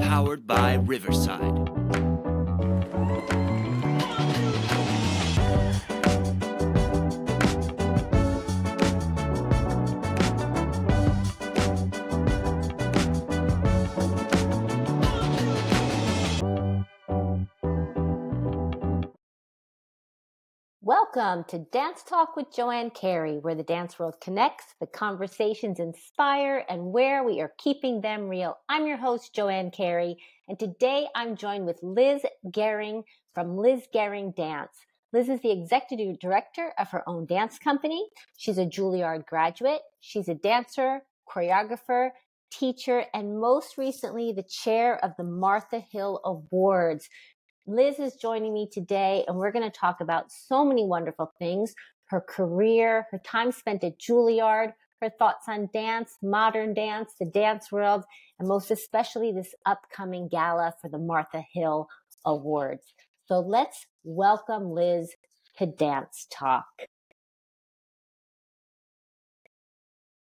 Powered by Riverside. Welcome to Dance Talk with Joanne Carey, where the dance world connects, the conversations inspire, and where we are keeping them real. I'm your host, Joanne Carey, and today I'm joined with Liz Gerring from Liz Gerring Dance. Liz is the executive director of her own dance company. She's a Juilliard graduate. She's a dancer, choreographer, teacher, and most recently, the chair of the Martha Hill Awards, Liz is joining me today, and we're going to talk about so many wonderful things her career, her time spent at Juilliard, her thoughts on dance, modern dance, the dance world, and most especially this upcoming gala for the Martha Hill Awards. So let's welcome Liz to Dance Talk.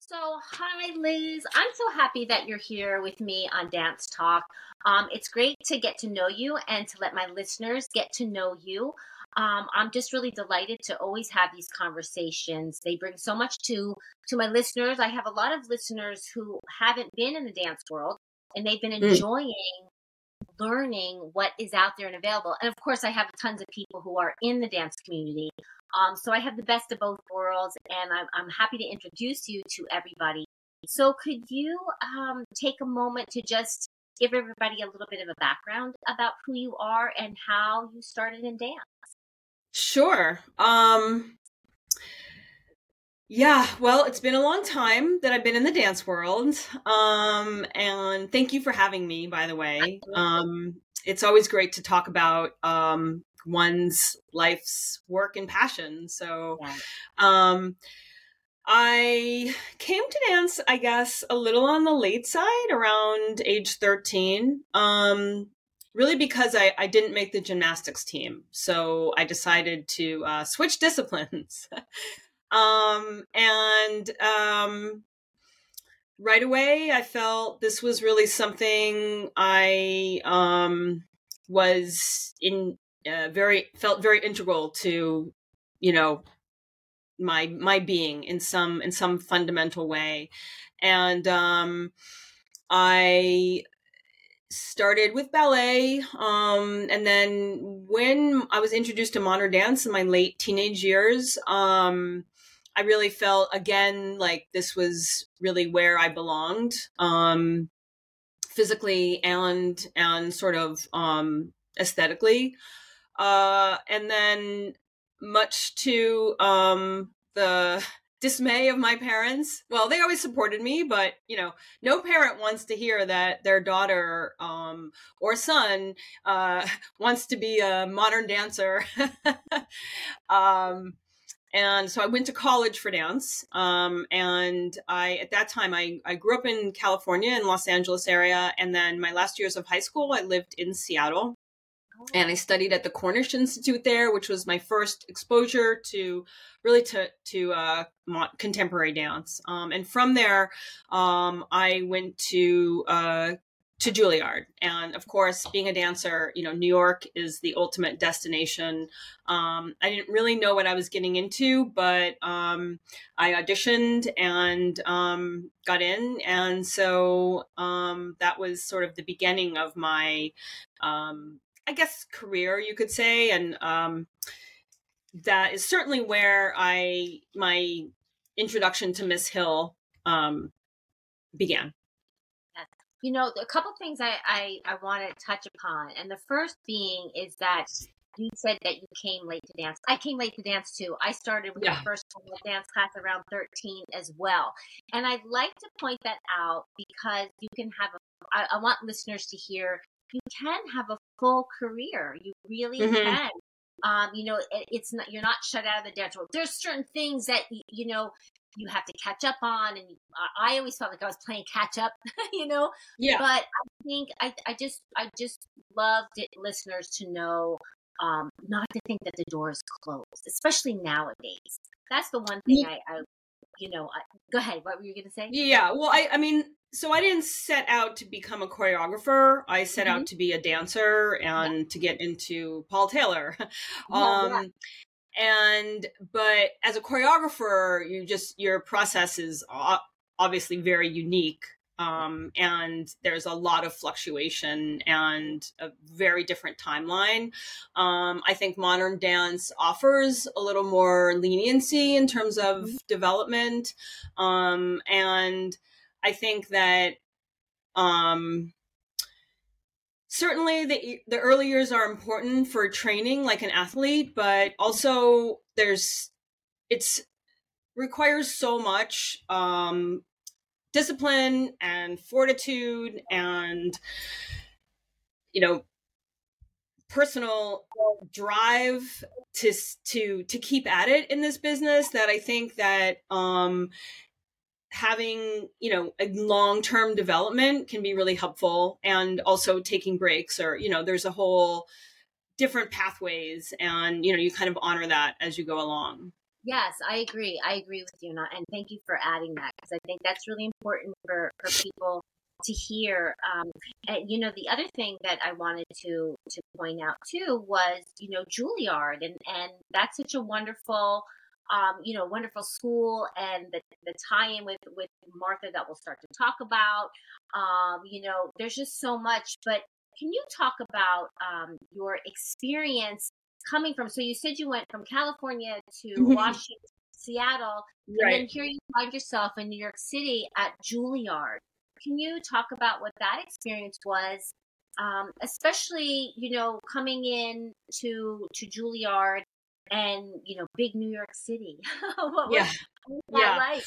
So, hi, Liz. I'm so happy that you're here with me on Dance Talk. Um, it's great to get to know you and to let my listeners get to know you. Um, I'm just really delighted to always have these conversations. They bring so much to to my listeners. I have a lot of listeners who haven't been in the dance world and they've been mm. enjoying mm. learning what is out there and available. And of course, I have tons of people who are in the dance community um, so I have the best of both worlds, and I'm, I'm happy to introduce you to everybody. So could you um, take a moment to just give everybody a little bit of a background about who you are and how you started in dance? Sure. Um, yeah, well, it's been a long time that I've been in the dance world. Um, and thank you for having me, by the way. Um, it's always great to talk about um, one's life's work and passion. So, yeah. um, I came to dance, I guess, a little on the late side around age 13. Um, really because I, I didn't make the gymnastics team. So I decided to uh, switch disciplines. um, and um, right away, I felt this was really something I um, was in uh, very felt very integral to you know my my being in some in some fundamental way. And um i started with ballet um and then when i was introduced to modern dance in my late teenage years um i really felt again like this was really where i belonged um physically and and sort of um aesthetically uh, and then, much to um, the dismay of my parents, well, they always supported me, but you know, no parent wants to hear that their daughter um, or son uh, wants to be a modern dancer. um, and so I went to college for dance. Um, and I, at that time, I, I grew up in California in Los Angeles area. And then my last years of high school, I lived in Seattle and I studied at the Cornish Institute there, which was my first exposure to really to to uh, contemporary dance. Um, and from there, um, I went to uh, to Juilliard, and of course, being a dancer, you know, New York is the ultimate destination. Um, I didn't really know what I was getting into, but um, I auditioned and um, got in, and so um, that was sort of the beginning of my um, I guess, career, you could say. And um, that is certainly where I, my introduction to Miss Hill um, began. You know, a couple things I, I, I want to touch upon. And the first being is that you said that you came late to dance. I came late to dance too. I started with yeah. the first dance class around 13 as well. And I'd like to point that out because you can have a, I, I want listeners to hear you can have a full career. You really mm-hmm. can. Um, you know, it, it's not you're not shut out of the dance world. There's certain things that you know you have to catch up on, and I always felt like I was playing catch up. you know, yeah. But I think I I just I just loved it, listeners to know um, not to think that the door is closed, especially nowadays. That's the one thing I, I you know, I, go ahead. What were you going to say? Yeah. Well, I, I mean, so I didn't set out to become a choreographer. I set mm-hmm. out to be a dancer and yeah. to get into Paul Taylor. um, yeah. And, but as a choreographer, you just, your process is obviously very unique um, and there's a lot of fluctuation and a very different timeline. Um, I think modern dance offers a little more leniency in terms of mm-hmm. development, um, and I think that um, certainly the the early years are important for training like an athlete, but also there's it's requires so much um, discipline and fortitude and you know personal drive to to to keep at it in this business that I think that um having you know a long-term development can be really helpful and also taking breaks or you know there's a whole different pathways and you know you kind of honor that as you go along Yes, I agree. I agree with you, and thank you for adding that because I think that's really important for for people to hear. Um, and you know, the other thing that I wanted to to point out too was you know Juilliard, and and that's such a wonderful. Um, you know, wonderful school and the, the tie-in with with Martha that we'll start to talk about. Um, you know, there's just so much. But can you talk about um, your experience coming from so you said you went from california to mm-hmm. washington seattle and right. then here you find yourself in new york city at juilliard can you talk about what that experience was um, especially you know coming in to to juilliard and you know big new york city what yeah. was yeah. like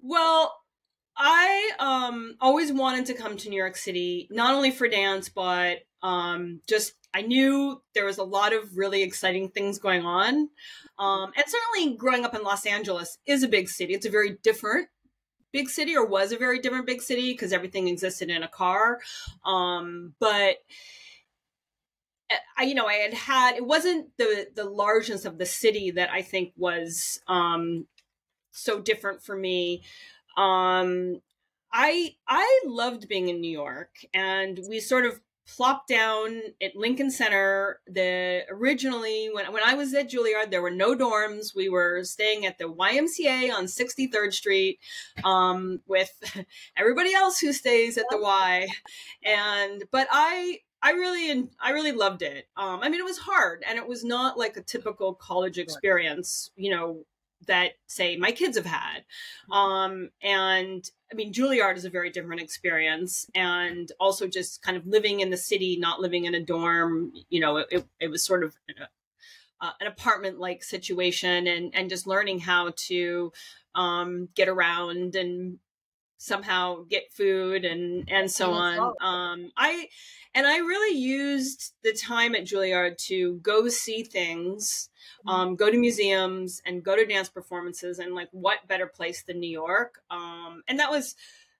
well I um always wanted to come to New York City, not only for dance, but um just I knew there was a lot of really exciting things going on. Um, and certainly growing up in Los Angeles is a big city. It's a very different big city or was a very different big city because everything existed in a car. Um, but eh, I, you know, I had had, it wasn't the, the largeness of the city that I think was, um, so different for me. Um, I, I loved being in New York and we sort of plopped down at Lincoln Center. The originally when when I was at Juilliard, there were no dorms. We were staying at the YMCA on 63rd Street um, with everybody else who stays at the Y. And but I I really I really loved it. Um, I mean, it was hard, and it was not like a typical college experience. You know, that say my kids have had. Um and i mean juilliard is a very different experience and also just kind of living in the city not living in a dorm you know it, it was sort of uh, an apartment like situation and and just learning how to um get around and somehow get food and and so on. um i and i really used the time at juilliard to go see things um, go to museums and go to dance performances and like what better place than new york? Um, and that was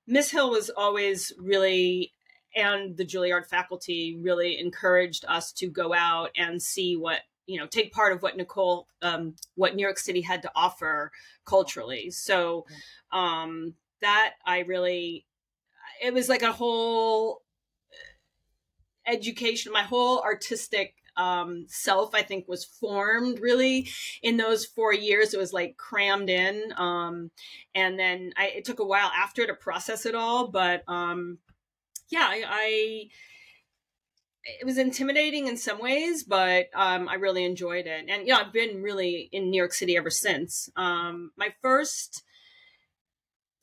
miss hill was always really and the juilliard faculty really encouraged us to go out and see what you know take part of what nicole um, what new york city had to offer culturally. So um, that i really it was like a whole education my whole artistic um, self, I think, was formed really in those four years. It was like crammed in. Um, and then I, it took a while after to process it all. But um, yeah, I, I it was intimidating in some ways, but um, I really enjoyed it. And, you know, I've been really in New York City ever since. Um, my first,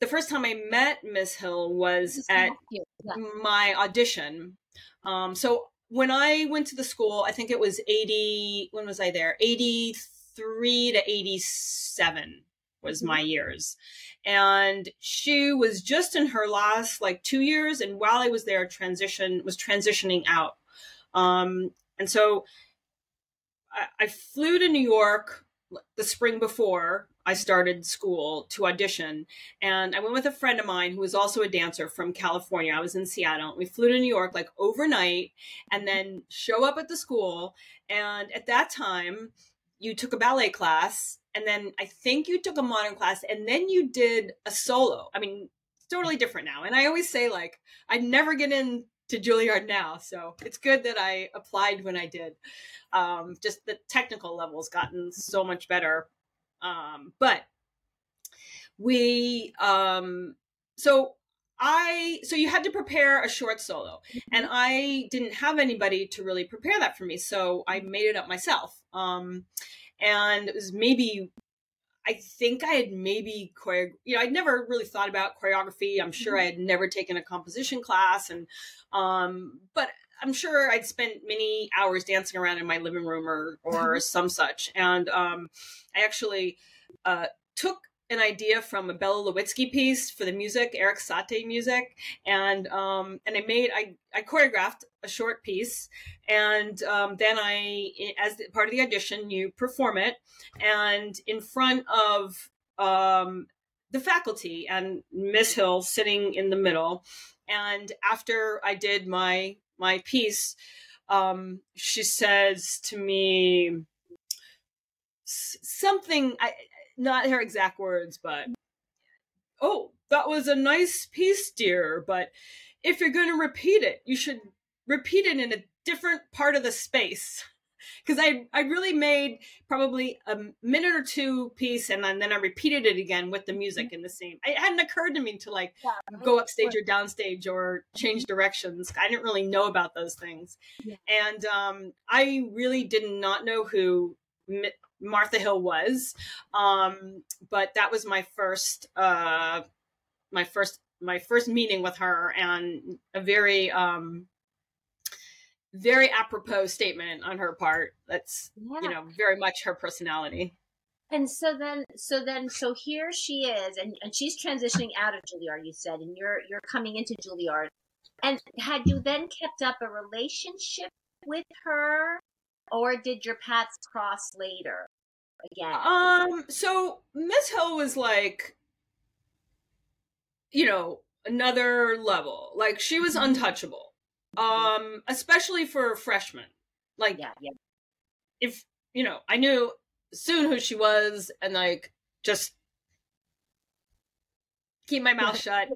the first time I met Miss Hill was at yeah. my audition. Um, so when I went to the school, I think it was 80, when was I there? 83 to 87 was mm-hmm. my years. And she was just in her last like two years. And while I was there, transition was transitioning out. Um, and so I, I flew to New York the spring before I started school to audition. And I went with a friend of mine who was also a dancer from California. I was in Seattle. We flew to New York like overnight and then show up at the school. And at that time, you took a ballet class and then I think you took a modern class and then you did a solo. I mean, totally different now. And I always say like I'd never get in to Juilliard now, so it's good that I applied when I did. Um, just the technical level's gotten so much better. Um, but we um, so I so you had to prepare a short solo, and mm-hmm. I didn't have anybody to really prepare that for me, so I made it up myself. Um, and it was maybe I think I had maybe choreo- you know I'd never really thought about choreography. I'm sure I mm-hmm. had never taken a composition class, and um, but I'm sure I'd spent many hours dancing around in my living room or or some such. And um, I actually uh, took an idea from a Bella Lewitzky piece for the music, Erik Satie music, and um, and I made I I choreographed a short piece, and um, then I as part of the audition you perform it, and in front of um, the faculty and Miss Hill sitting in the middle, and after I did my my piece, um, she says to me something I not her exact words, but oh, that was a nice piece, dear. But if you're going to repeat it, you should repeat it in a different part of the space. Because I I really made probably a minute or two piece, and then, then I repeated it again with the music in the same. It hadn't occurred to me to like yeah, go upstage or downstage or change directions. I didn't really know about those things, yeah. and um, I really did not know who Martha Hill was. Um, but that was my first, uh, my first, my first meeting with her, and a very, um, very apropos statement on her part. That's yeah. you know very much her personality. And so then, so then, so here she is, and, and she's transitioning out of Juilliard. You said, and you're you're coming into Juilliard. And had you then kept up a relationship with her or did your paths cross later again? Um, so Miss Hill was like, you know, another level. Like she was mm-hmm. untouchable. Um, especially for freshmen. Like, yeah, yeah. If you know, I knew soon who she was, and like just keep my mouth shut,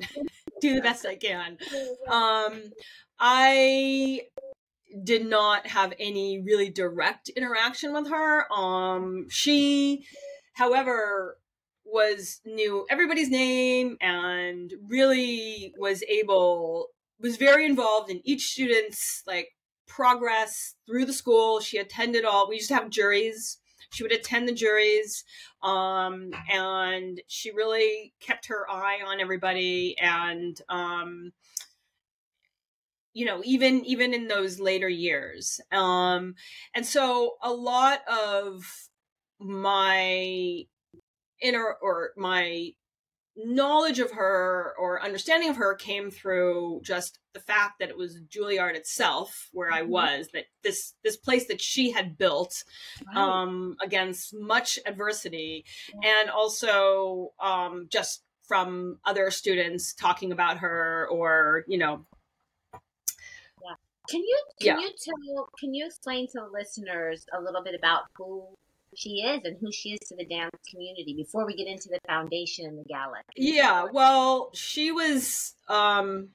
do the best I can. Um, I did not have any really direct interaction with her. Um, she, however, was knew everybody's name and really was able was very involved in each student's like progress through the school. She attended all. We used to have juries. She would attend the juries, um, and she really kept her eye on everybody and um, you know even even in those later years um and so a lot of my inner or my knowledge of her or understanding of her came through just the fact that it was Juilliard itself where I mm-hmm. was that this this place that she had built um against much adversity and also um just from other students talking about her or you know can you can yeah. you tell can you explain to the listeners a little bit about who she is and who she is to the dance community before we get into the foundation and the gala? Yeah, well, she was um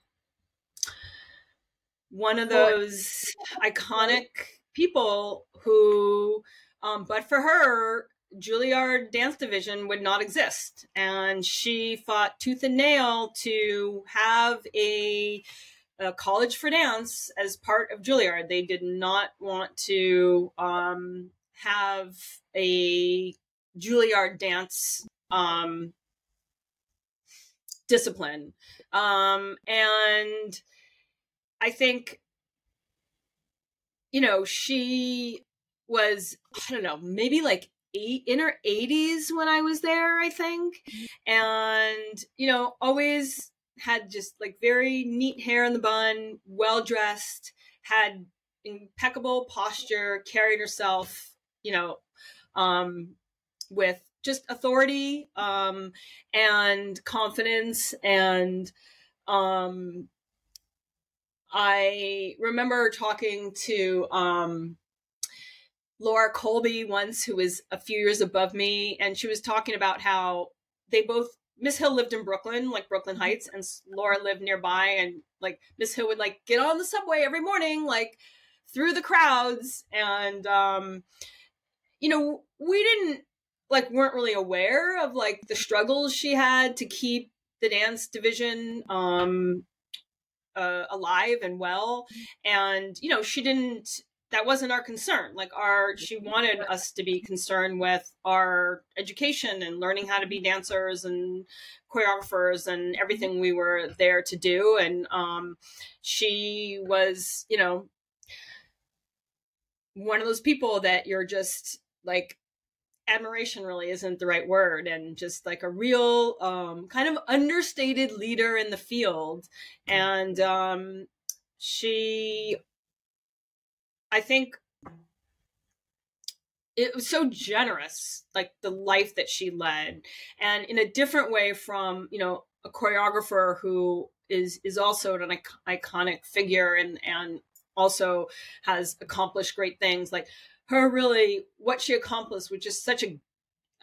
one of those iconic people who um but for her Juilliard Dance Division would not exist. And she fought tooth and nail to have a a college for dance as part of Juilliard. They did not want to um, have a Juilliard dance um, discipline. Um, and I think, you know, she was, I don't know, maybe like eight in her 80s when I was there, I think. And, you know, always had just like very neat hair in the bun, well dressed, had impeccable posture, carried herself, you know, um, with just authority um, and confidence. And um, I remember talking to um, Laura Colby once, who was a few years above me, and she was talking about how they both Miss Hill lived in Brooklyn, like Brooklyn mm-hmm. Heights, and Laura lived nearby, and like Miss Hill would like get on the subway every morning, like through the crowds, and um, you know, we didn't like weren't really aware of like the struggles she had to keep the dance division um uh, alive and well. And you know she didn't that wasn't our concern. Like our she wanted us to be concerned with our education and learning how to be dancers and choreographers and everything we were there to do. And um she was you know one of those people that you're just like admiration really isn't the right word and just like a real um kind of understated leader in the field and um she I think it was so generous, like the life that she led, and in a different way from you know a choreographer who is is also an iconic figure and and also has accomplished great things. Like her, really, what she accomplished was just such a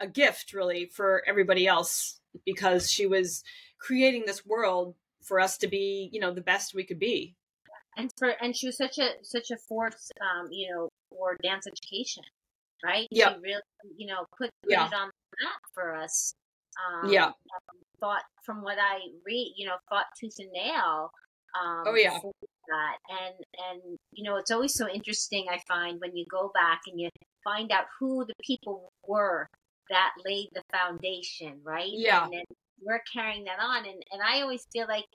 a gift, really, for everybody else because she was creating this world for us to be, you know, the best we could be. And for and she was such a such a force um you know for dance education right? Yeah she really you know put, put yeah. it on the map for us um yeah. fought from what i read you know fought tooth and nail um oh yeah that and and you know it's always so interesting i find when you go back and you find out who the people were that laid the foundation right yeah and then we're carrying that on and and i always feel like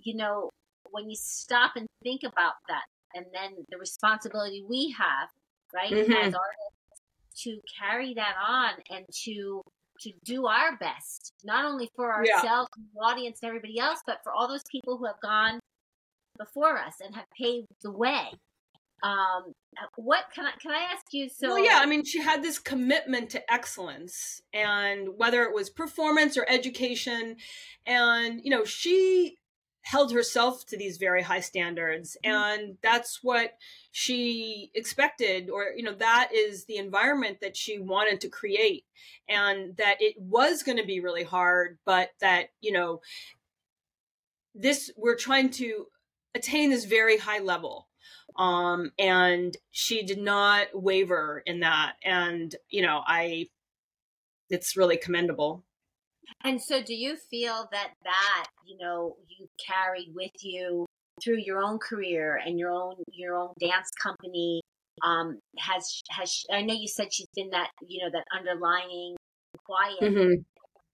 you know when you stop and think about that, and then the responsibility we have, right, mm-hmm. as artists, to carry that on and to to do our best, not only for ourselves, yeah. the audience, and everybody else, but for all those people who have gone before us and have paved the way. Um, what can I can I ask you? So, well, yeah, I mean, she had this commitment to excellence, and whether it was performance or education, and you know, she held herself to these very high standards mm-hmm. and that's what she expected or you know that is the environment that she wanted to create and that it was going to be really hard but that you know this we're trying to attain this very high level um and she did not waver in that and you know i it's really commendable and so, do you feel that that you know you carried with you through your own career and your own your own dance company? Um, has has I know you said she's been that you know that underlying quiet mm-hmm.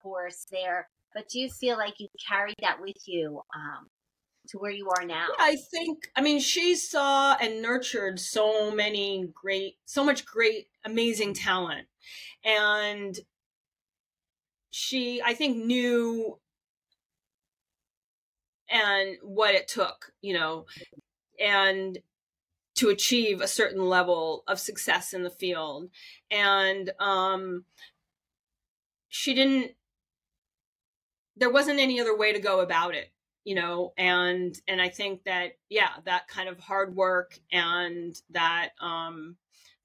force there, but do you feel like you carried that with you um, to where you are now? Yeah, I think I mean she saw and nurtured so many great, so much great, amazing talent, and she I think knew and what it took, you know, and to achieve a certain level of success in the field. And um she didn't there wasn't any other way to go about it you know and and i think that yeah that kind of hard work and that um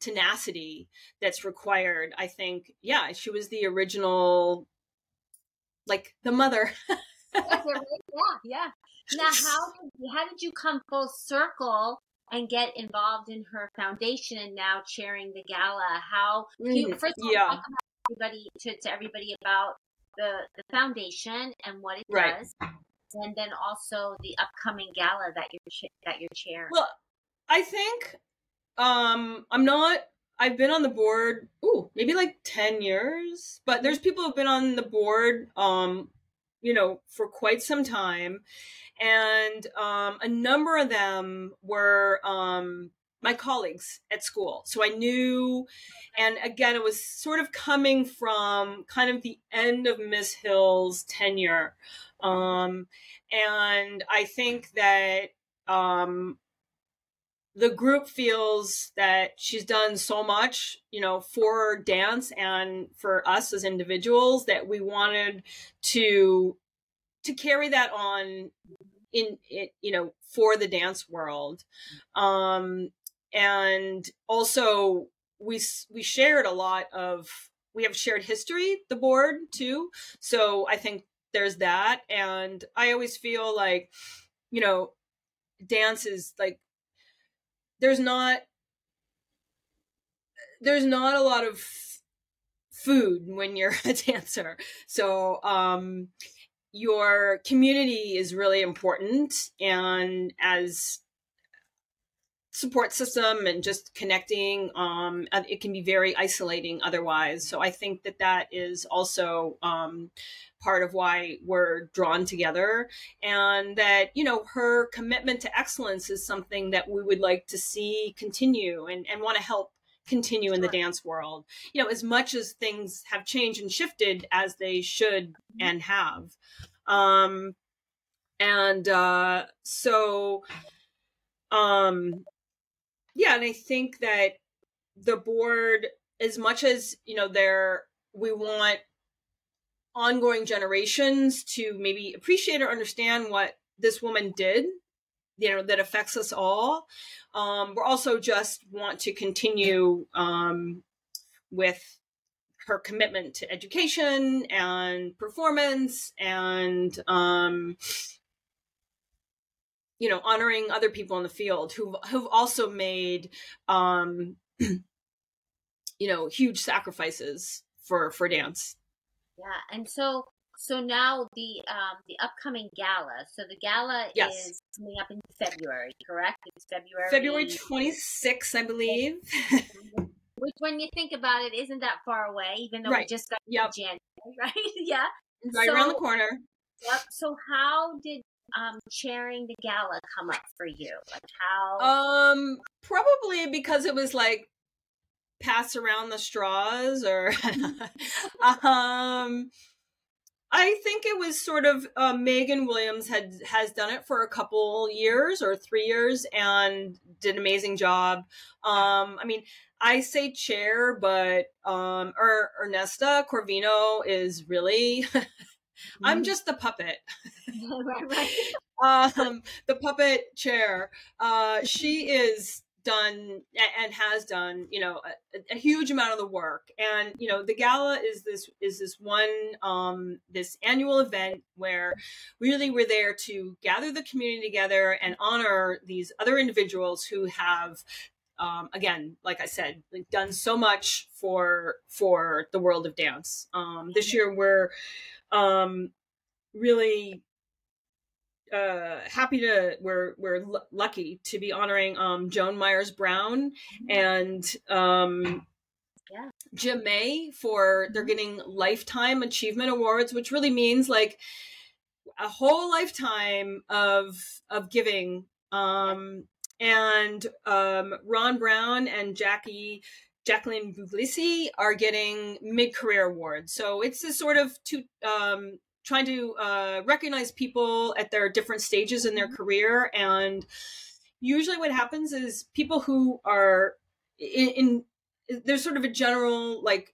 tenacity that's required i think yeah she was the original like the mother. yeah, yeah. Now, how did, how did you come full circle and get involved in her foundation and now chairing the gala? How you mm, first of all, yeah. everybody to, to everybody about the the foundation and what it right. does, and then also the upcoming gala that you're that you're chairing. Well, I think um I'm not I've been on the board, ooh, maybe like 10 years, but there's people who've been on the board, um, you know, for quite some time. And um, a number of them were um, my colleagues at school. So I knew, and again, it was sort of coming from kind of the end of Miss Hill's tenure. Um, and I think that um, the group feels that she's done so much, you know, for dance and for us as individuals that we wanted to to carry that on in it, you know, for the dance world. Um and also we we shared a lot of we have shared history the board too. So i think there's that. And i always feel like you know dance is like there's not there's not a lot of food when you're a dancer. So um your community is really important. And as support system and just connecting um it can be very isolating otherwise. So i think that that is also um part of why we're drawn together and that you know her commitment to excellence is something that we would like to see continue and and want to help continue in the dance world. You know as much as things have changed and shifted as they should mm-hmm. and have. Um and uh so um yeah, and I think that the board, as much as you know, there we want ongoing generations to maybe appreciate or understand what this woman did you know that affects us all um we're also just want to continue um with her commitment to education and performance and um you know honoring other people in the field who who've also made um you know huge sacrifices for for dance yeah and so so now the um the upcoming gala so the gala yes. is coming up in february correct it's february february 26th i believe which when you think about it isn't that far away even though right. we just got yep. january right yeah right so, around the corner Yep. So how did um, chairing the gala come up for you? Like how? Um, probably because it was like pass around the straws, or um, I think it was sort of uh, Megan Williams had has done it for a couple years or three years and did an amazing job. Um, I mean, I say chair, but um, er, Ernesta Corvino is really I'm mm-hmm. just the puppet. right, right. um, the puppet chair. Uh, she is done and has done you know a, a, huge amount of the work and you know the gala is this is this one um this annual event where really we're there to gather the community together and honor these other individuals who have um, again, like I said, like done so much for for the world of dance. Um, this year we're um, really uh, happy to we're we're l- lucky to be honoring um, Joan Myers Brown mm-hmm. and um, yeah. Jim May for they're mm-hmm. getting lifetime achievement awards, which really means like a whole lifetime of of giving. Um, and um, Ron Brown and Jackie Jacqueline Buglisi are getting mid-career awards. So it's this sort of two, um, trying to uh, recognize people at their different stages in their mm-hmm. career. And usually, what happens is people who are in, in there's sort of a general like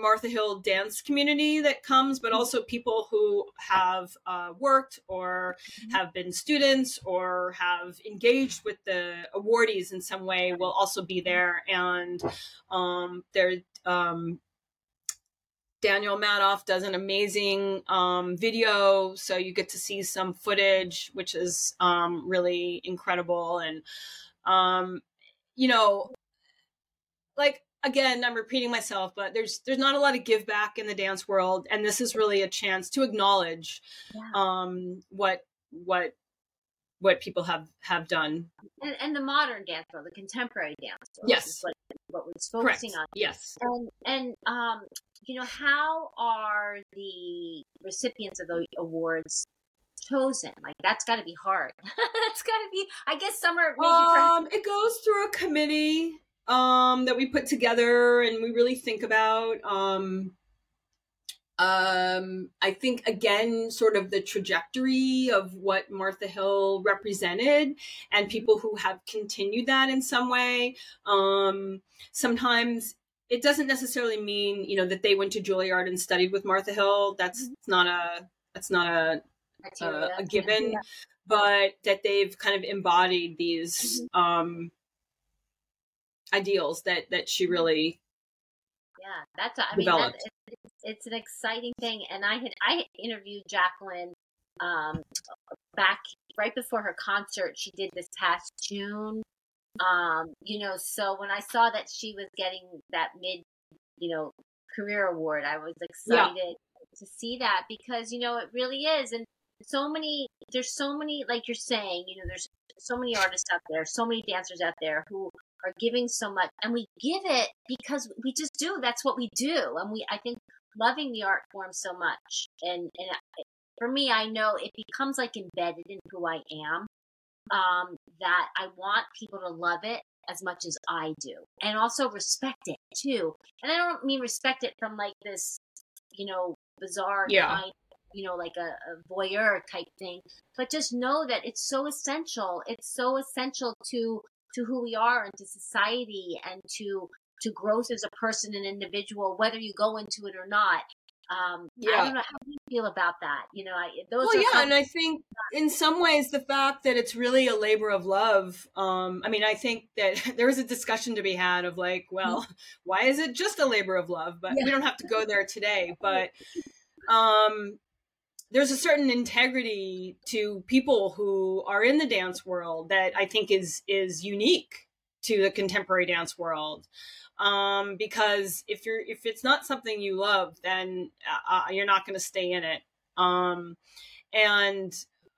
Martha Hill dance community that comes, but mm-hmm. also people who have uh, worked or mm-hmm. have been students or have engaged with the awardees in some way will also be there. And um, there, um, Daniel Madoff does an amazing um, video, so you get to see some footage, which is um, really incredible. And um, you know, like again i'm repeating myself but there's there's not a lot of give back in the dance world and this is really a chance to acknowledge yeah. um what what what people have have done. And, and the modern dance world the contemporary dance world yes. what, what we're focusing Correct. on. Yes. And and um you know how are the recipients of the awards chosen? Like that's got to be hard. That's got to be i guess some are um it goes through a committee um, that we put together and we really think about. Um, um, I think again, sort of the trajectory of what Martha Hill represented, and people who have continued that in some way. Um, sometimes it doesn't necessarily mean you know that they went to Juilliard and studied with Martha Hill. That's mm-hmm. not a that's not a a, a given, but that they've kind of embodied these mm-hmm. um, ideals that that she really yeah that's i mean it's, it's, an exciting thing and i had i interviewed jacqueline um back right before her concert she did this past june um you know so when i saw that she was getting that mid you know career award i was excited yeah. to see that because you know it really is and so many there's so many like you're saying you know there's so many artists out there so many dancers out there who are giving so much and we give it because we just do that's what we do and we i think loving the art form so much and and for me i know it becomes like embedded in who i am um that i want people to love it as much as i do and also respect it too and i don't mean respect it from like this you know bizarre yeah. kind you know like a, a voyeur type thing but just know that it's so essential it's so essential to to who we are and to society and to to growth as a person and individual, whether you go into it or not. Um, yeah. I don't know how do you feel about that. You know, I, those. Well, yeah, and I think in some ways the fact that it's really a labor of love. Um, I mean, I think that there is a discussion to be had of like, well, mm-hmm. why is it just a labor of love? But yeah. we don't have to go there today. But um, there's a certain integrity to people who are in the dance world that I think is is unique to the contemporary dance world. Um, because if you're if it's not something you love, then uh, uh you're not going to stay in it. Um, and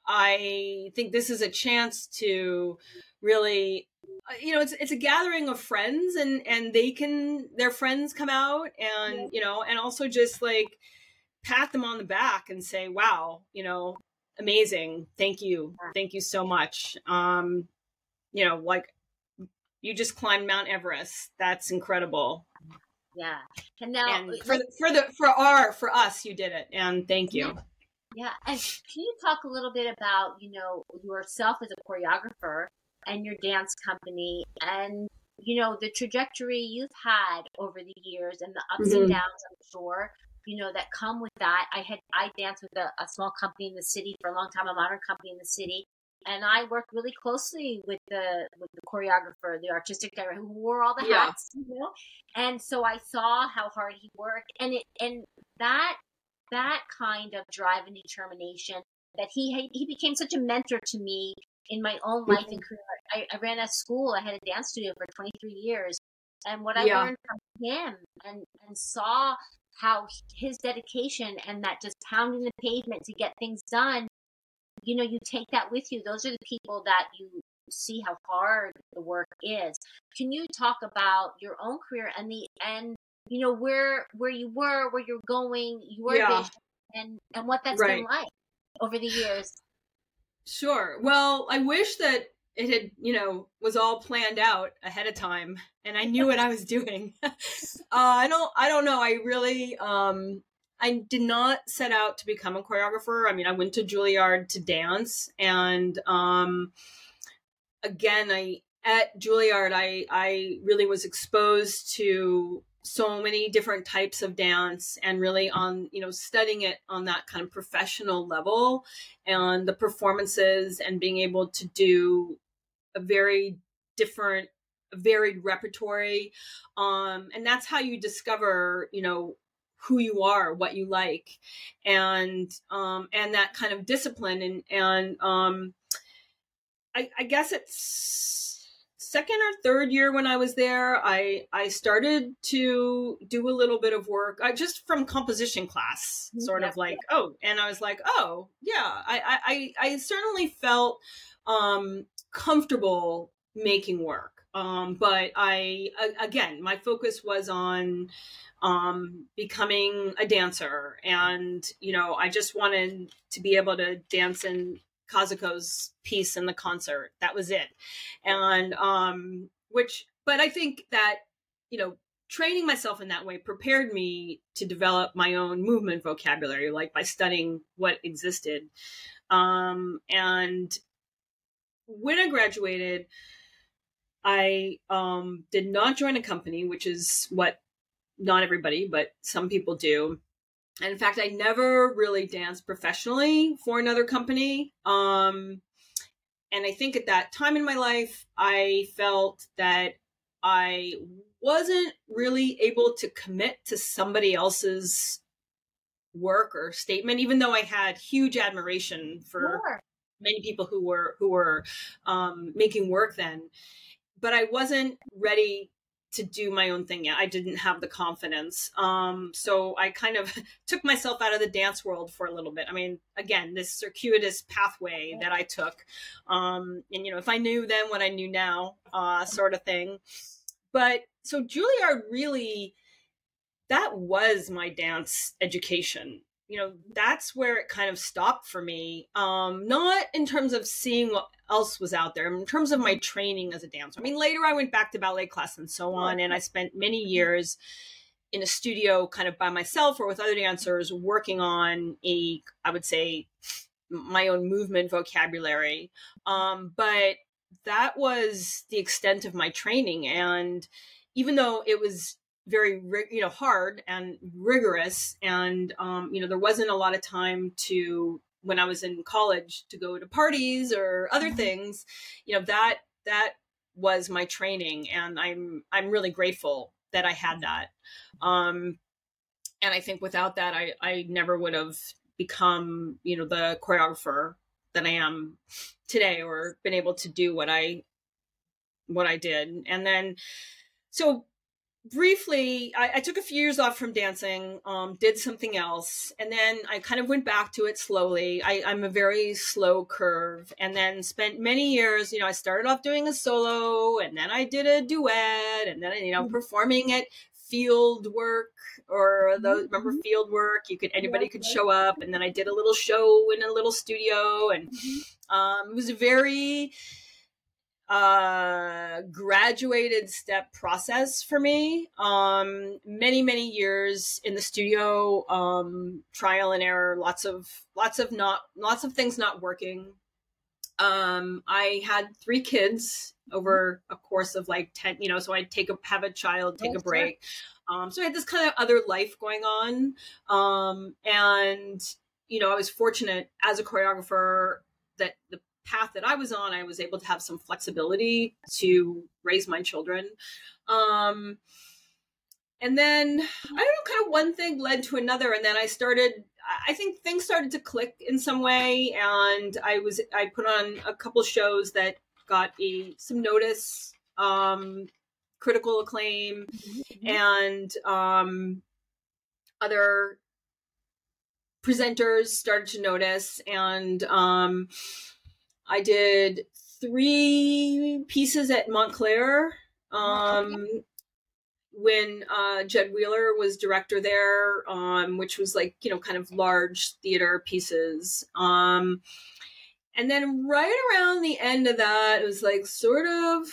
I think this is a chance to really uh, you know it's it's a gathering of friends and and they can their friends come out and you know and also just like pat them on the back and say, wow, you know, amazing. Thank you. Thank you so much. Um, you know, like you just climbed Mount Everest. That's incredible. Yeah. And now and for the, for the for our for us you did it and thank you. Yeah. And can you talk a little bit about, you know, yourself as a choreographer and your dance company and you know the trajectory you've had over the years and the ups mm-hmm. and downs i'm sure you know, that come with that. I had I danced with a, a small company in the city for a long time, a modern company in the city, and I worked really closely with the with the choreographer, the artistic director who wore all the yeah. hats, you know. And so I saw how hard he worked, and it and that that kind of drive and determination that he he became such a mentor to me in my own life mm-hmm. and career. I, I, ran a school, I had a dance studio for 23 years, and what I yeah. learned from him and and saw how his dedication and that just pounding the pavement to get things done, you know, you take that with you. Those are the people that you see how hard the work is. Can you talk about your own career and the and you know where where you were, where you're going, your yeah. vision, and and what that's right. been like over the years? Sure. Well, I wish that it had you know was all planned out ahead of time and i knew what i was doing. Uh, i don't i don't know. I really um i did not set out to become a choreographer. I mean i went to juilliard to dance and um again i at juilliard i i really was exposed to so many different types of dance and really on you know studying it on that kind of professional level and the performances and being able to do a very different varied repertory um and that's how you discover you know who you are what you like and um and that kind of discipline and and um i i guess it's second or third year when i was there i i started to do a little bit of work i just from composition class mm-hmm. sort yeah. of like oh and i was like oh yeah i i i certainly felt um comfortable making work. Um, but I, again, my focus was on um, becoming a dancer. And, you know, I just wanted to be able to dance in Kazuko's piece in the concert. That was it. And, um, which, but I think that, you know, training myself in that way prepared me to develop my own movement vocabulary, like by studying what existed. Um, and when I graduated, I um, did not join a company, which is what not everybody, but some people do. And in fact, I never really danced professionally for another company. Um, and I think at that time in my life, I felt that I wasn't really able to commit to somebody else's work or statement, even though I had huge admiration for sure. Many people who were who were um, making work then. But I wasn't ready to do my own thing yet. I didn't have the confidence. Um, so I kind of took myself out of the dance world for a little bit. I mean, again, this circuitous pathway that I took. Um, and, you know, if I knew then what I knew now, uh, sort of thing. But so Juilliard really, that was my dance education you know that's where it kind of stopped for me um not in terms of seeing what else was out there in terms of my training as a dancer. I mean later i went back to ballet class and so on and i spent many years in a studio kind of by myself or with other dancers working on a i would say my own movement vocabulary. Um but that was the extent of my training and even though it was very you know hard and rigorous. And um, you know there wasn't a lot of time to when i was in college to go to parties or other mm-hmm. things. You know that that was my training and i'm i'm really grateful that i had that. Um and i think without that i i never would have become you know the choreographer that i am today or been able to do what i what i did. And then so briefly I, I, took a few years off from dancing um, did something else and then i kind of went back to it slowly I, i'm a very slow curve and then spent many years you know i started off doing a solo and then i did a duet and then you know mm-hmm. performing at field work or the mm-hmm. remember field work you could anybody yeah, could right. show up and then i did a little show in a little studio and mm-hmm. um, it was a very uh graduated step process for me um many many years in the studio um trial and error lots of lots of not lots of things not working. Um i had three kids over a course of like 10 you know so i'd take a have a child take a break. Um so i had this kind of other life going on. Um and you know i was fortunate as a choreographer that the path that I was on, I was able to have some flexibility to raise my children. Um, and then I don't know, kind of one thing led to another, and then I started. I think things started to click in some way, and I was I put on a couple shows that got a some notice, um, critical acclaim, mm-hmm. and um, other presenters started to notice, and um, I did three pieces at Montclair um, when uh, Jed Wheeler was director there, um, which was like, you know, kind of large theater pieces. Um, and then right around the end of that, it was like sort of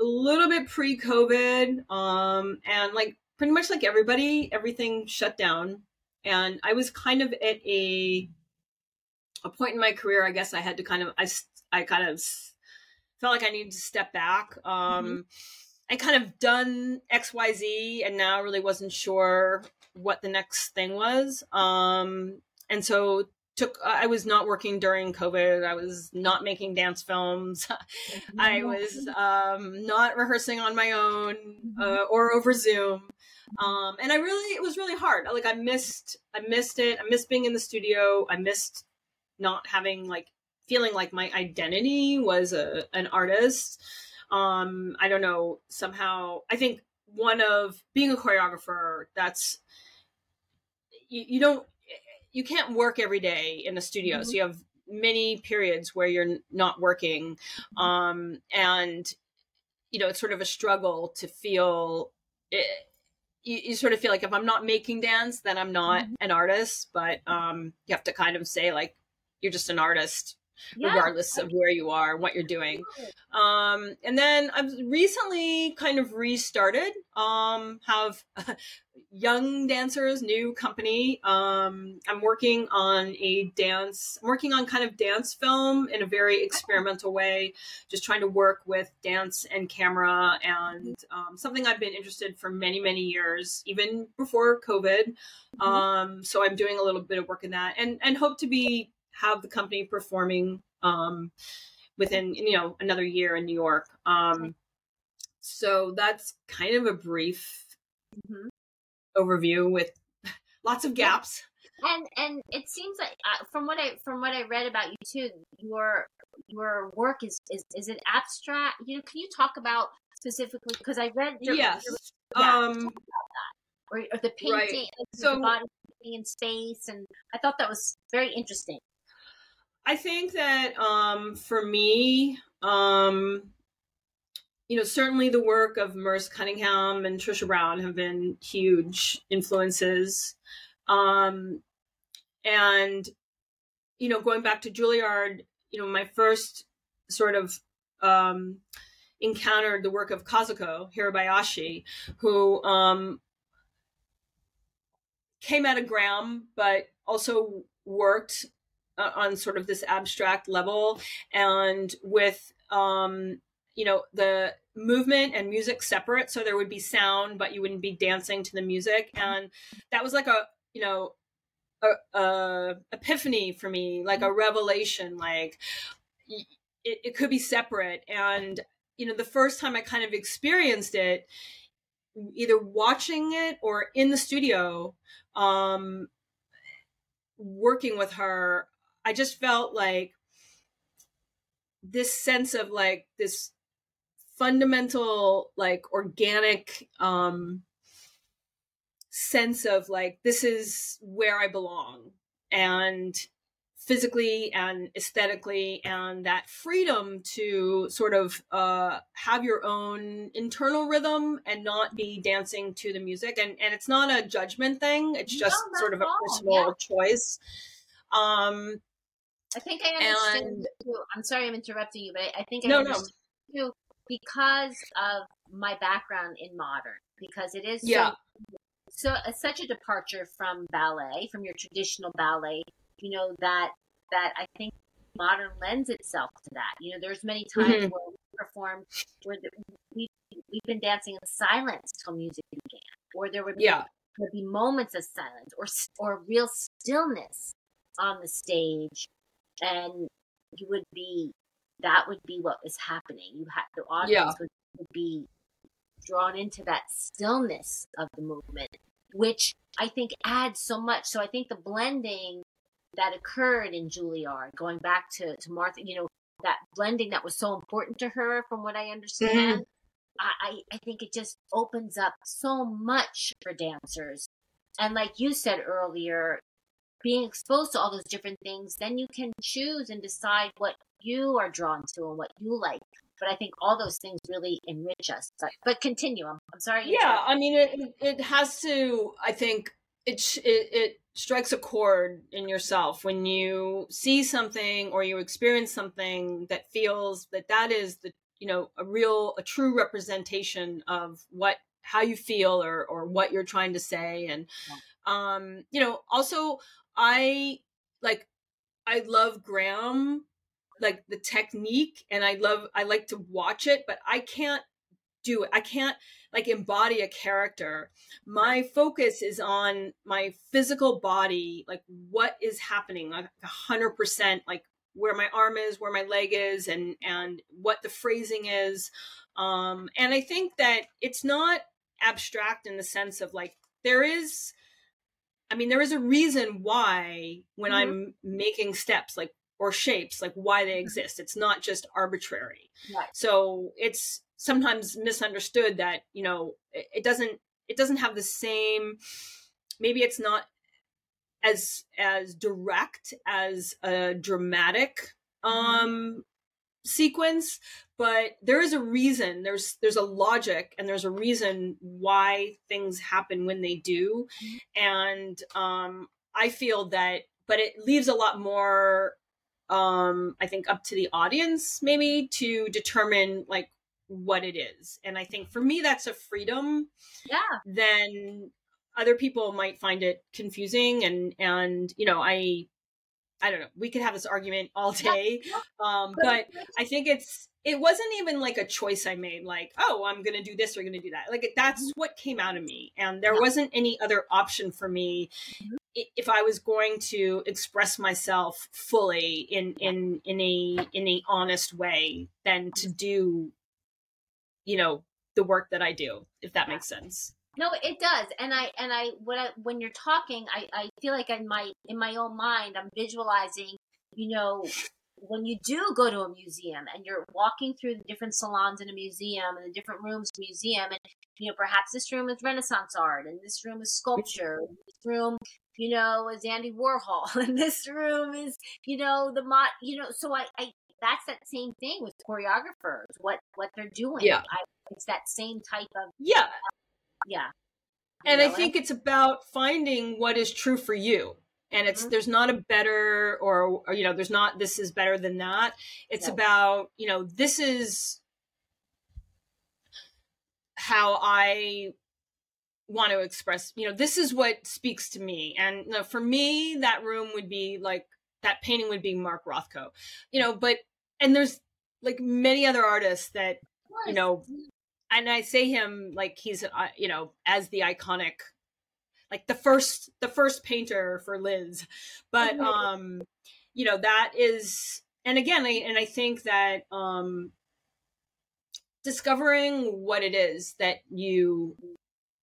a little bit pre COVID. Um, and like pretty much like everybody, everything shut down. And I was kind of at a a point in my career, I guess I had to kind of I I kind of felt like I needed to step back. Um, mm-hmm. I kind of done X Y Z, and now really wasn't sure what the next thing was. Um, and so took I was not working during COVID. I was not making dance films. I was um, not rehearsing on my own mm-hmm. uh, or over Zoom. Um, and I really it was really hard. Like I missed I missed it. I missed being in the studio. I missed not having like feeling like my identity was a an artist. Um, I don't know, somehow I think one of being a choreographer, that's you, you don't you can't work every day in the studio. Mm-hmm. So you have many periods where you're not working. Um, and you know, it's sort of a struggle to feel it, you, you, sort of feel like if I'm not making dance, then I'm not mm-hmm. an artist. But um, you have to kind of say like you're just an artist yeah. regardless of where you are what you're doing. Um, and then i've recently kind of restarted um, have young dancers new company. Um, i'm working on a dance i'm working on kind of dance film in a very experimental way just trying to work with dance and camera and um, something i've been interested for many many years even before covid. Mm-hmm. um, so i'm doing a little bit of work in that and and hope to be have the company performing um, within you know another year in New York. Um, so that's kind of a brief Mhm. overview with lots of gaps. and and it seems like uh, from what I from what I read about you too, your your work is is is it abstract? You know, can you talk about specifically because I read your, Yes. your- yeah, Um, or, or the painting, Right. like, the So- body painting in space, and I thought that was very interesting. I think that um, for me, um, you know, certainly the work of Merce Cunningham and Trisha Brown have been huge influences. Um, and, you know, going back to Juilliard, you know, my first sort of um, encountered the work of Kazuko Hirabayashi, who um, came out of Graham, but also worked uh, on sort of this abstract level. And with um you know the movement and music separate so there would be sound but you wouldn't be dancing to the music. And that was like a you know a, a epiphany for me like a revelation like it, it could be separate. And you know the first time i kind of experienced it either watching it or in the studio um working with her i just felt like this sense of like this fundamental like organic um sense of like this is where i belong and physically and aesthetically and that freedom to sort of uh, have your own internal rhythm and not be dancing to the music. And and it's not a judgment thing. It's just not sort of a personal choice. Um I think I understood. And- too. I'm sorry I'm interrupting you, but I, I think I No, no. too because of my background in modern, because it is so- Yeah. so, it's such a departure from ballet, from your traditional ballet. You know that that I think modern lends itself to that. You know, there's many times Mhm. where we performed where the, we we've been dancing in silence till music began, or there would be yeah there'd be moments of silence or or real stillness on the stage and you would be that would be what was happening. You had the audience would, would be drawn into that stillness of the movement which i think adds so much. So i think the blending that occurred in juilliard going back to, to martha you know that blending that was so important to her from what i understand mm-hmm. I, I I think it just opens up so much for dancers. And like you said earlier, being exposed to all those different things, then you can choose and decide what you are drawn to and what you like. But I think all those things really enrich us. But, but continue. I'm, I'm sorry. yeah i mean it it has to i think it it, it strikes a chord in yourself when you see something or you experience something that feels that that is the you know a real a true representation of what how you feel or or what you're trying to say and um you know also i like i love graham like the technique and i love i like to watch it but i can't do it. I can't like embody a character. My focus is on my physical body like what is happening like a 100% like where my arm is where my leg is and and what the phrasing is. Um and i think that it's not abstract in the sense of like there is i mean there is a reason why when mm-hmm. i'm making steps like or shapes like why they mm-hmm. exist. It's not just arbitrary. Right. so it's sometimes misunderstood that you know it, it doesn't it doesn't have the same maybe it's not as as direct as a dramatic mm-hmm. um sequence but there is a reason. There's there's a logic and there's a reason why things happen when they do. And um i feel that but it leaves a lot more um i think up to the audience maybe to determine like what it is. And i think for me that's a freedom Yeah. then other people might find it confusing. And and you know i i don't know we could have this argument all day um but i think it's it wasn't even like a choice i made like oh i'm gonna do this or gonna do that. Like that's what came out of me and there wasn't any other option for me Mhm. if i was going to express myself fully in in in a in a honest way than to do you know the work that I do, if that makes sense. No, it does. And I and I when I when you're talking, I, I feel like in my in my own mind I'm visualizing, you know, when you do go to a museum and you're walking through the different salons in a museum and the different rooms in a museum and you know perhaps this room is renaissance art and this room is sculpture this room you know is andy warhol and this room is you know the mod you know so I, I that's that same thing with choreographers what what they're doing Yeah. I, it's that same type of Yeah. Yeah And I think it's about finding what is true for you. And it's Mhm. there's not a better or, or you know, there's not this is better than that. It's about, you know, this is how I want to express, you know, this is what speaks to me. And you know, for me, that room would be like that painting would be Mark Rothko. You know, but and there's like many other artists that you know and i say him like he's uh, you know as the iconic like the first the first painter for liz. But Mhm. um you know that is and again I, and i think that um discovering what it is that you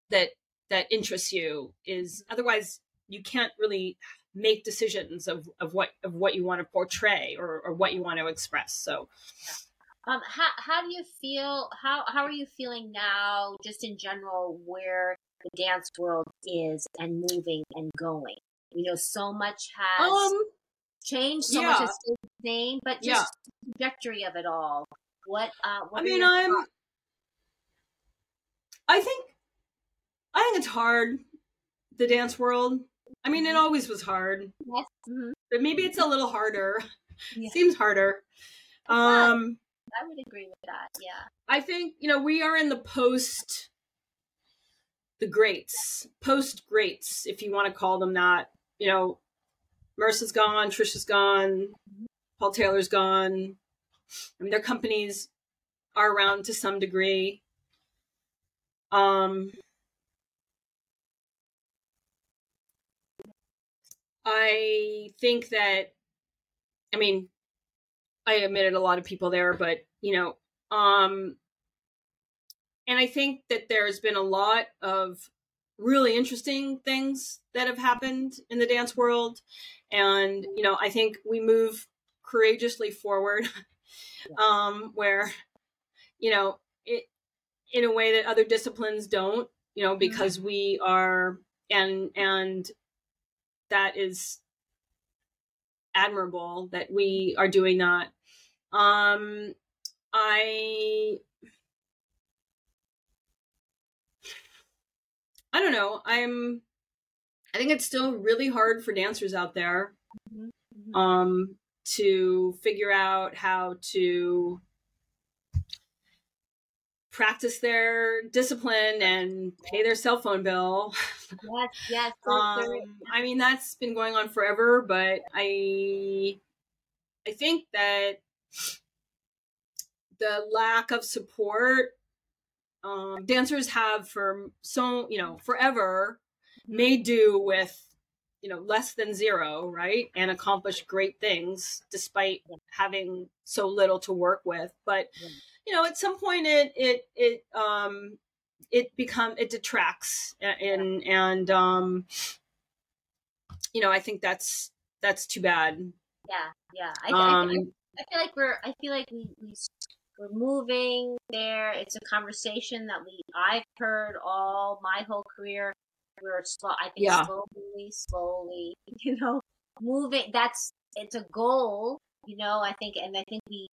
that that interests you is otherwise you can't really make decisions of of what of what you want to portray or or what you want to express. So Um, how how do you feel? How how are you feeling now, just in general, where the dance world is and moving and going? You know, so much has um changed, so much yeah. has stayed the same, but Yeah. just the trajectory of it all. What uh, what I mean, I'm. thoughts? I think, I think it's hard. The dance world. I mean, it always was hard, Yes. Mhm. but maybe it's a little harder. Yeah. Seems harder. Um, I would agree with that. Yeah. I think you know we are in the post, the greats, post greats, if you want to call them that. You know, Merce's gone, Trisha's gone, Paul Taylor's gone. I mean, their companies are around to some degree. Um, I think that, I mean, I admitted a lot of people there, but you know, um, and I think that there's been a lot of really interesting things that have happened in the dance world, and you know, I think we move courageously forward, um, where, you know, it in a way that other disciplines don't, you know, because we are and and that is admirable that we are doing that. Um, I I don't know. I'm I think it's still really hard for dancers out there Mhm. Mhm. um to figure out how to practice their discipline and pay their cell phone bill. Yes. Yes. Um, I mean, that's been going on forever, but I, I think that the lack of support um, dancers have for so you know forever made do with you know less than zero, right, and accomplished great things despite having so little to work with. But you know, at some point, it it it um it become it detracts and and um you know i think that's that's too bad yeah. Yeah. I, I, um I feel like we're I feel like we, we we're moving there. It's a conversation that we I've heard all my whole career. We're slow I think Yeah. slowly, slowly, you know, moving that's it's a goal, you know, I think and I think we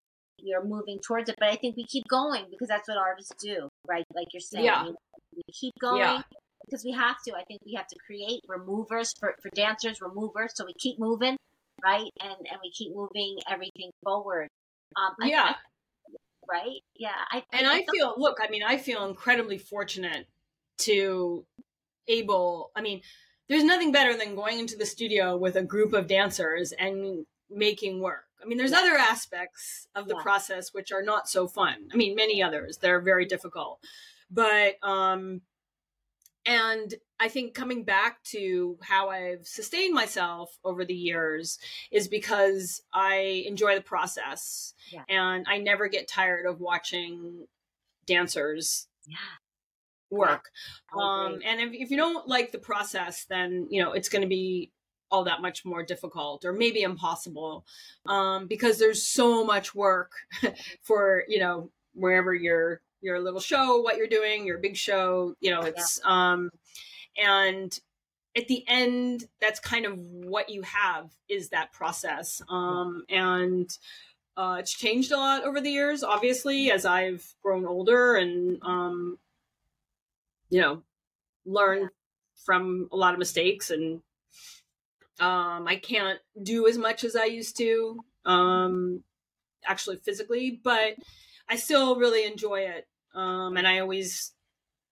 we are moving towards it, but I think we keep going because that's what artists do, right? Like you're saying. Yeah. you know, we keep going Yeah. because we have to. I think we have to create removers for, for dancers, removers, so we keep moving, right? And and we keep moving everything forward. Um, I- yeah right? Yeah, I and i feel look i mean i feel incredibly fortunate to able i mean there's nothing better than going into the studio with a group of dancers and making work i mean there's Yeah. other aspects of the Yeah. process which are not so fun i mean many others that are very difficult but um and i think coming back to how i've sustained myself over the years is because i enjoy the process Yeah. and i never get tired of watching dancers yeah work um and if, if you don't like the process then you know it's going to be all that much more difficult or maybe impossible um because there's so much work for you know wherever your your little show what you're doing your big show you know it's yeah. um and at the end that's kind of what you have is that process. Um and uh, it's changed a lot over the years obviously as i've grown older and um you know learned from a lot of mistakes and um i can't do as much as i used to um actually physically but i still really enjoy it. Um and i always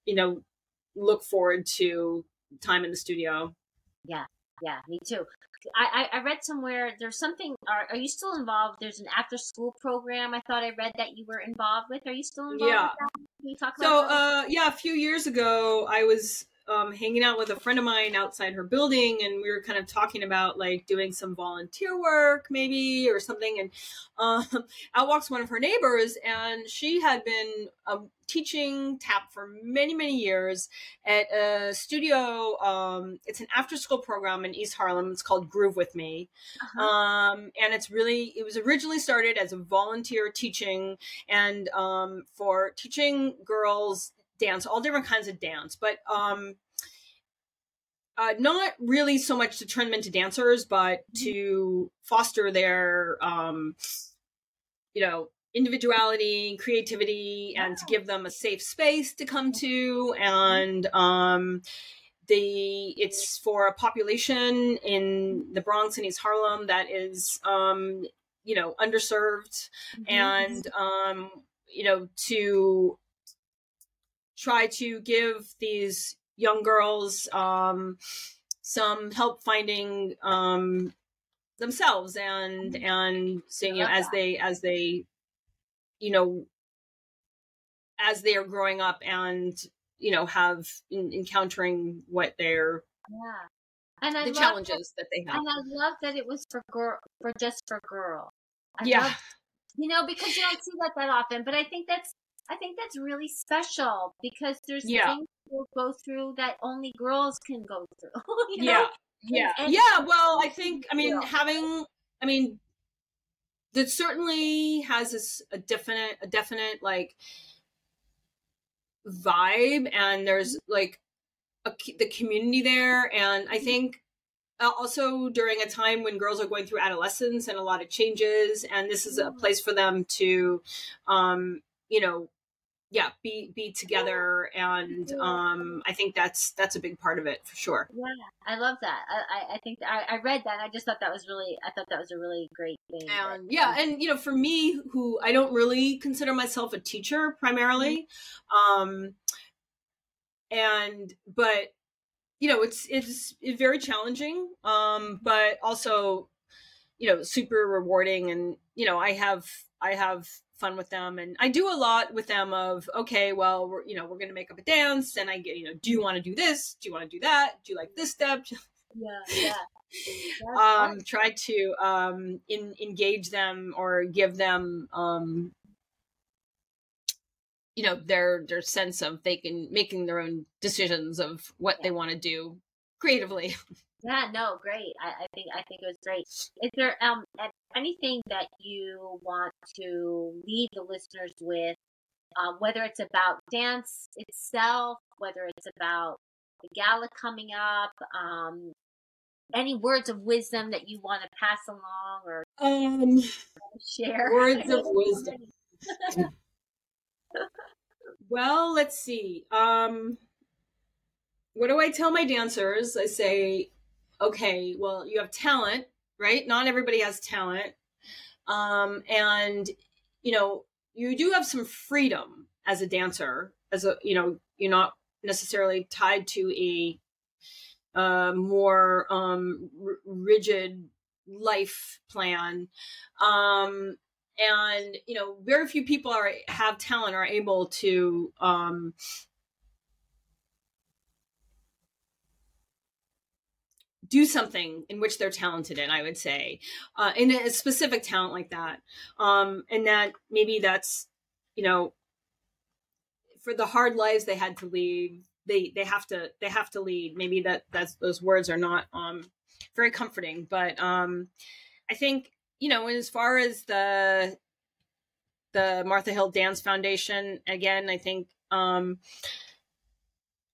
you know look forward to time in the studio yeah yeah me too I, I, read somewhere there's something. Are, are you still involved? There's an after school program. I thought I read that you were involved with. Are you still involved? Yeah. Can you talk about? So, uh, yeah, a few years ago, I was um, hanging out with a friend of mine outside her building, and we were kind of talking about like doing some volunteer work, maybe or something. And um, out walks one of her neighbors, and she had been um, teaching tap for many, many years at a studio. Um, it's an after-school program in East Harlem. It's called Groove with Me, uh-huh. Um, and it's really it was originally started as a volunteer teaching and um, for teaching girls dance, all different kinds of dance, but um, uh, not really so much to turn them into dancers, but mm-hmm. to foster their, um, you know, individuality, creativity, and to give them a safe space to come to. And um, the it's for a population in the Bronx and East Harlem that is, um, you know, underserved, mm-hmm. and um, you know, to try to give these young girls um, some help finding um, themselves and mm-hmm. and saying you know as they as they you know as they are growing up and you know have in, encountering what they're yeah. And I the challenges that, that, they have. and i love that it was for girl for just for girl. I yeah. love, you know because you don't see that that often but i think that's I think that's really special because there's yeah. things we'll go through that only girls can go through. you know? Yeah. Yeah. And, yeah. Well, I think, I mean, having, I mean, that certainly has this, a definite, a definite like vibe and there's like a, the community there. And I mm-hmm. think uh, also during a time when girls are going through adolescence and a lot of changes and this is a mm-hmm. place for them to um you know yeah be be together and um i think that's that's a big part of it for sure. Yeah i love that. I i think I, I read that i just thought that was really i thought that was a really great thing and yeah and you know for me who i don't really consider myself a teacher primarily mm-hmm. um and but you know it's it's very challenging um but also you know super rewarding and you know i have i have fun with them and i do a lot with them of okay well we're you know we're gonna make up a dance and i get you know do you want to do this do you want to do that do you like this step yeah yeah um try to um in, engage them or give them um you know their their sense of they can making their own decisions of what yeah. they want to do creatively Yeah, no, great. I, I think I think it was great. Is there um anything that you want to leave the listeners with, um, whether it's about dance itself, whether it's about the gala coming up, um, any words of wisdom that you want to pass along or um share? Words of wisdom. well, let's see. Um, what do I tell my dancers? I say okay, well, you have talent, right? Not everybody has talent. Um, and, you know, you do have some freedom as a dancer, as a, you know, you're not necessarily tied to a uh, more um, r- rigid life plan. Um, and, you know, very few people are have talent are able to um, do something in which they're talented in i would say uh, in a specific talent like that um, and that maybe that's you know for the hard lives they had to lead, they they have to they have to lead. Maybe that that's those words are not um very comforting, but um I think you know as far as the the Martha Hill Dance Foundation again, I think um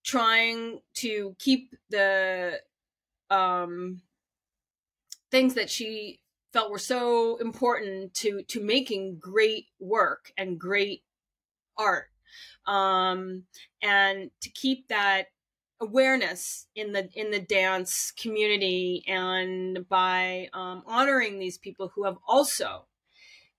trying to keep the um things that she felt were so important to to making great work and great art. Um and to keep that awareness in the in the dance community and by um, honoring these people who have also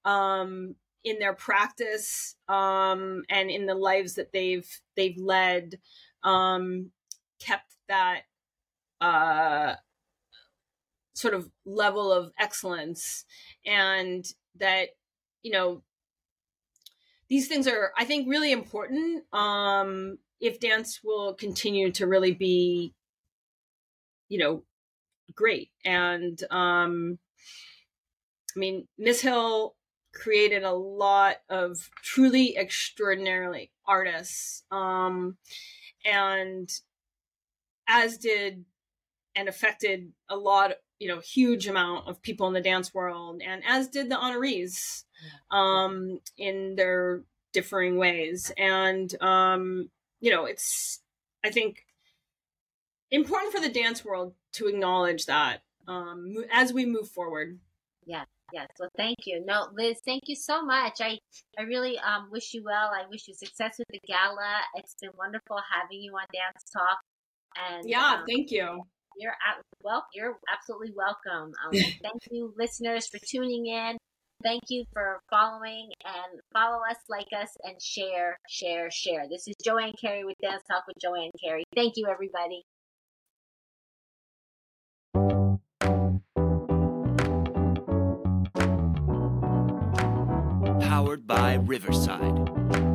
um in their practice um and in the lives that they've they've led um kept that uh sort of level of excellence and that you know these things are i think really important um if dance will continue to really be you know great. And um i mean miss hill created a lot of truly extraordinarily artists um and as did and affected a lot you know huge amount of people in the dance world and as did the honorees um in their differing ways. And um you know it's i think important for the dance world to acknowledge that um as we move forward. Yeah yes. Well thank you. No liz thank you so much. I i really um wish you well. I wish you success with the gala. It's been wonderful having you on dance talk and yeah um, thank you you're at, well, you're absolutely welcome. Um, thank you, listeners, for tuning in. Thank you for following and follow us, like us, and share, share, share. This is Joanne Carey with Dance Talk with Joanne Carey. Thank you, everybody. Powered by Riverside.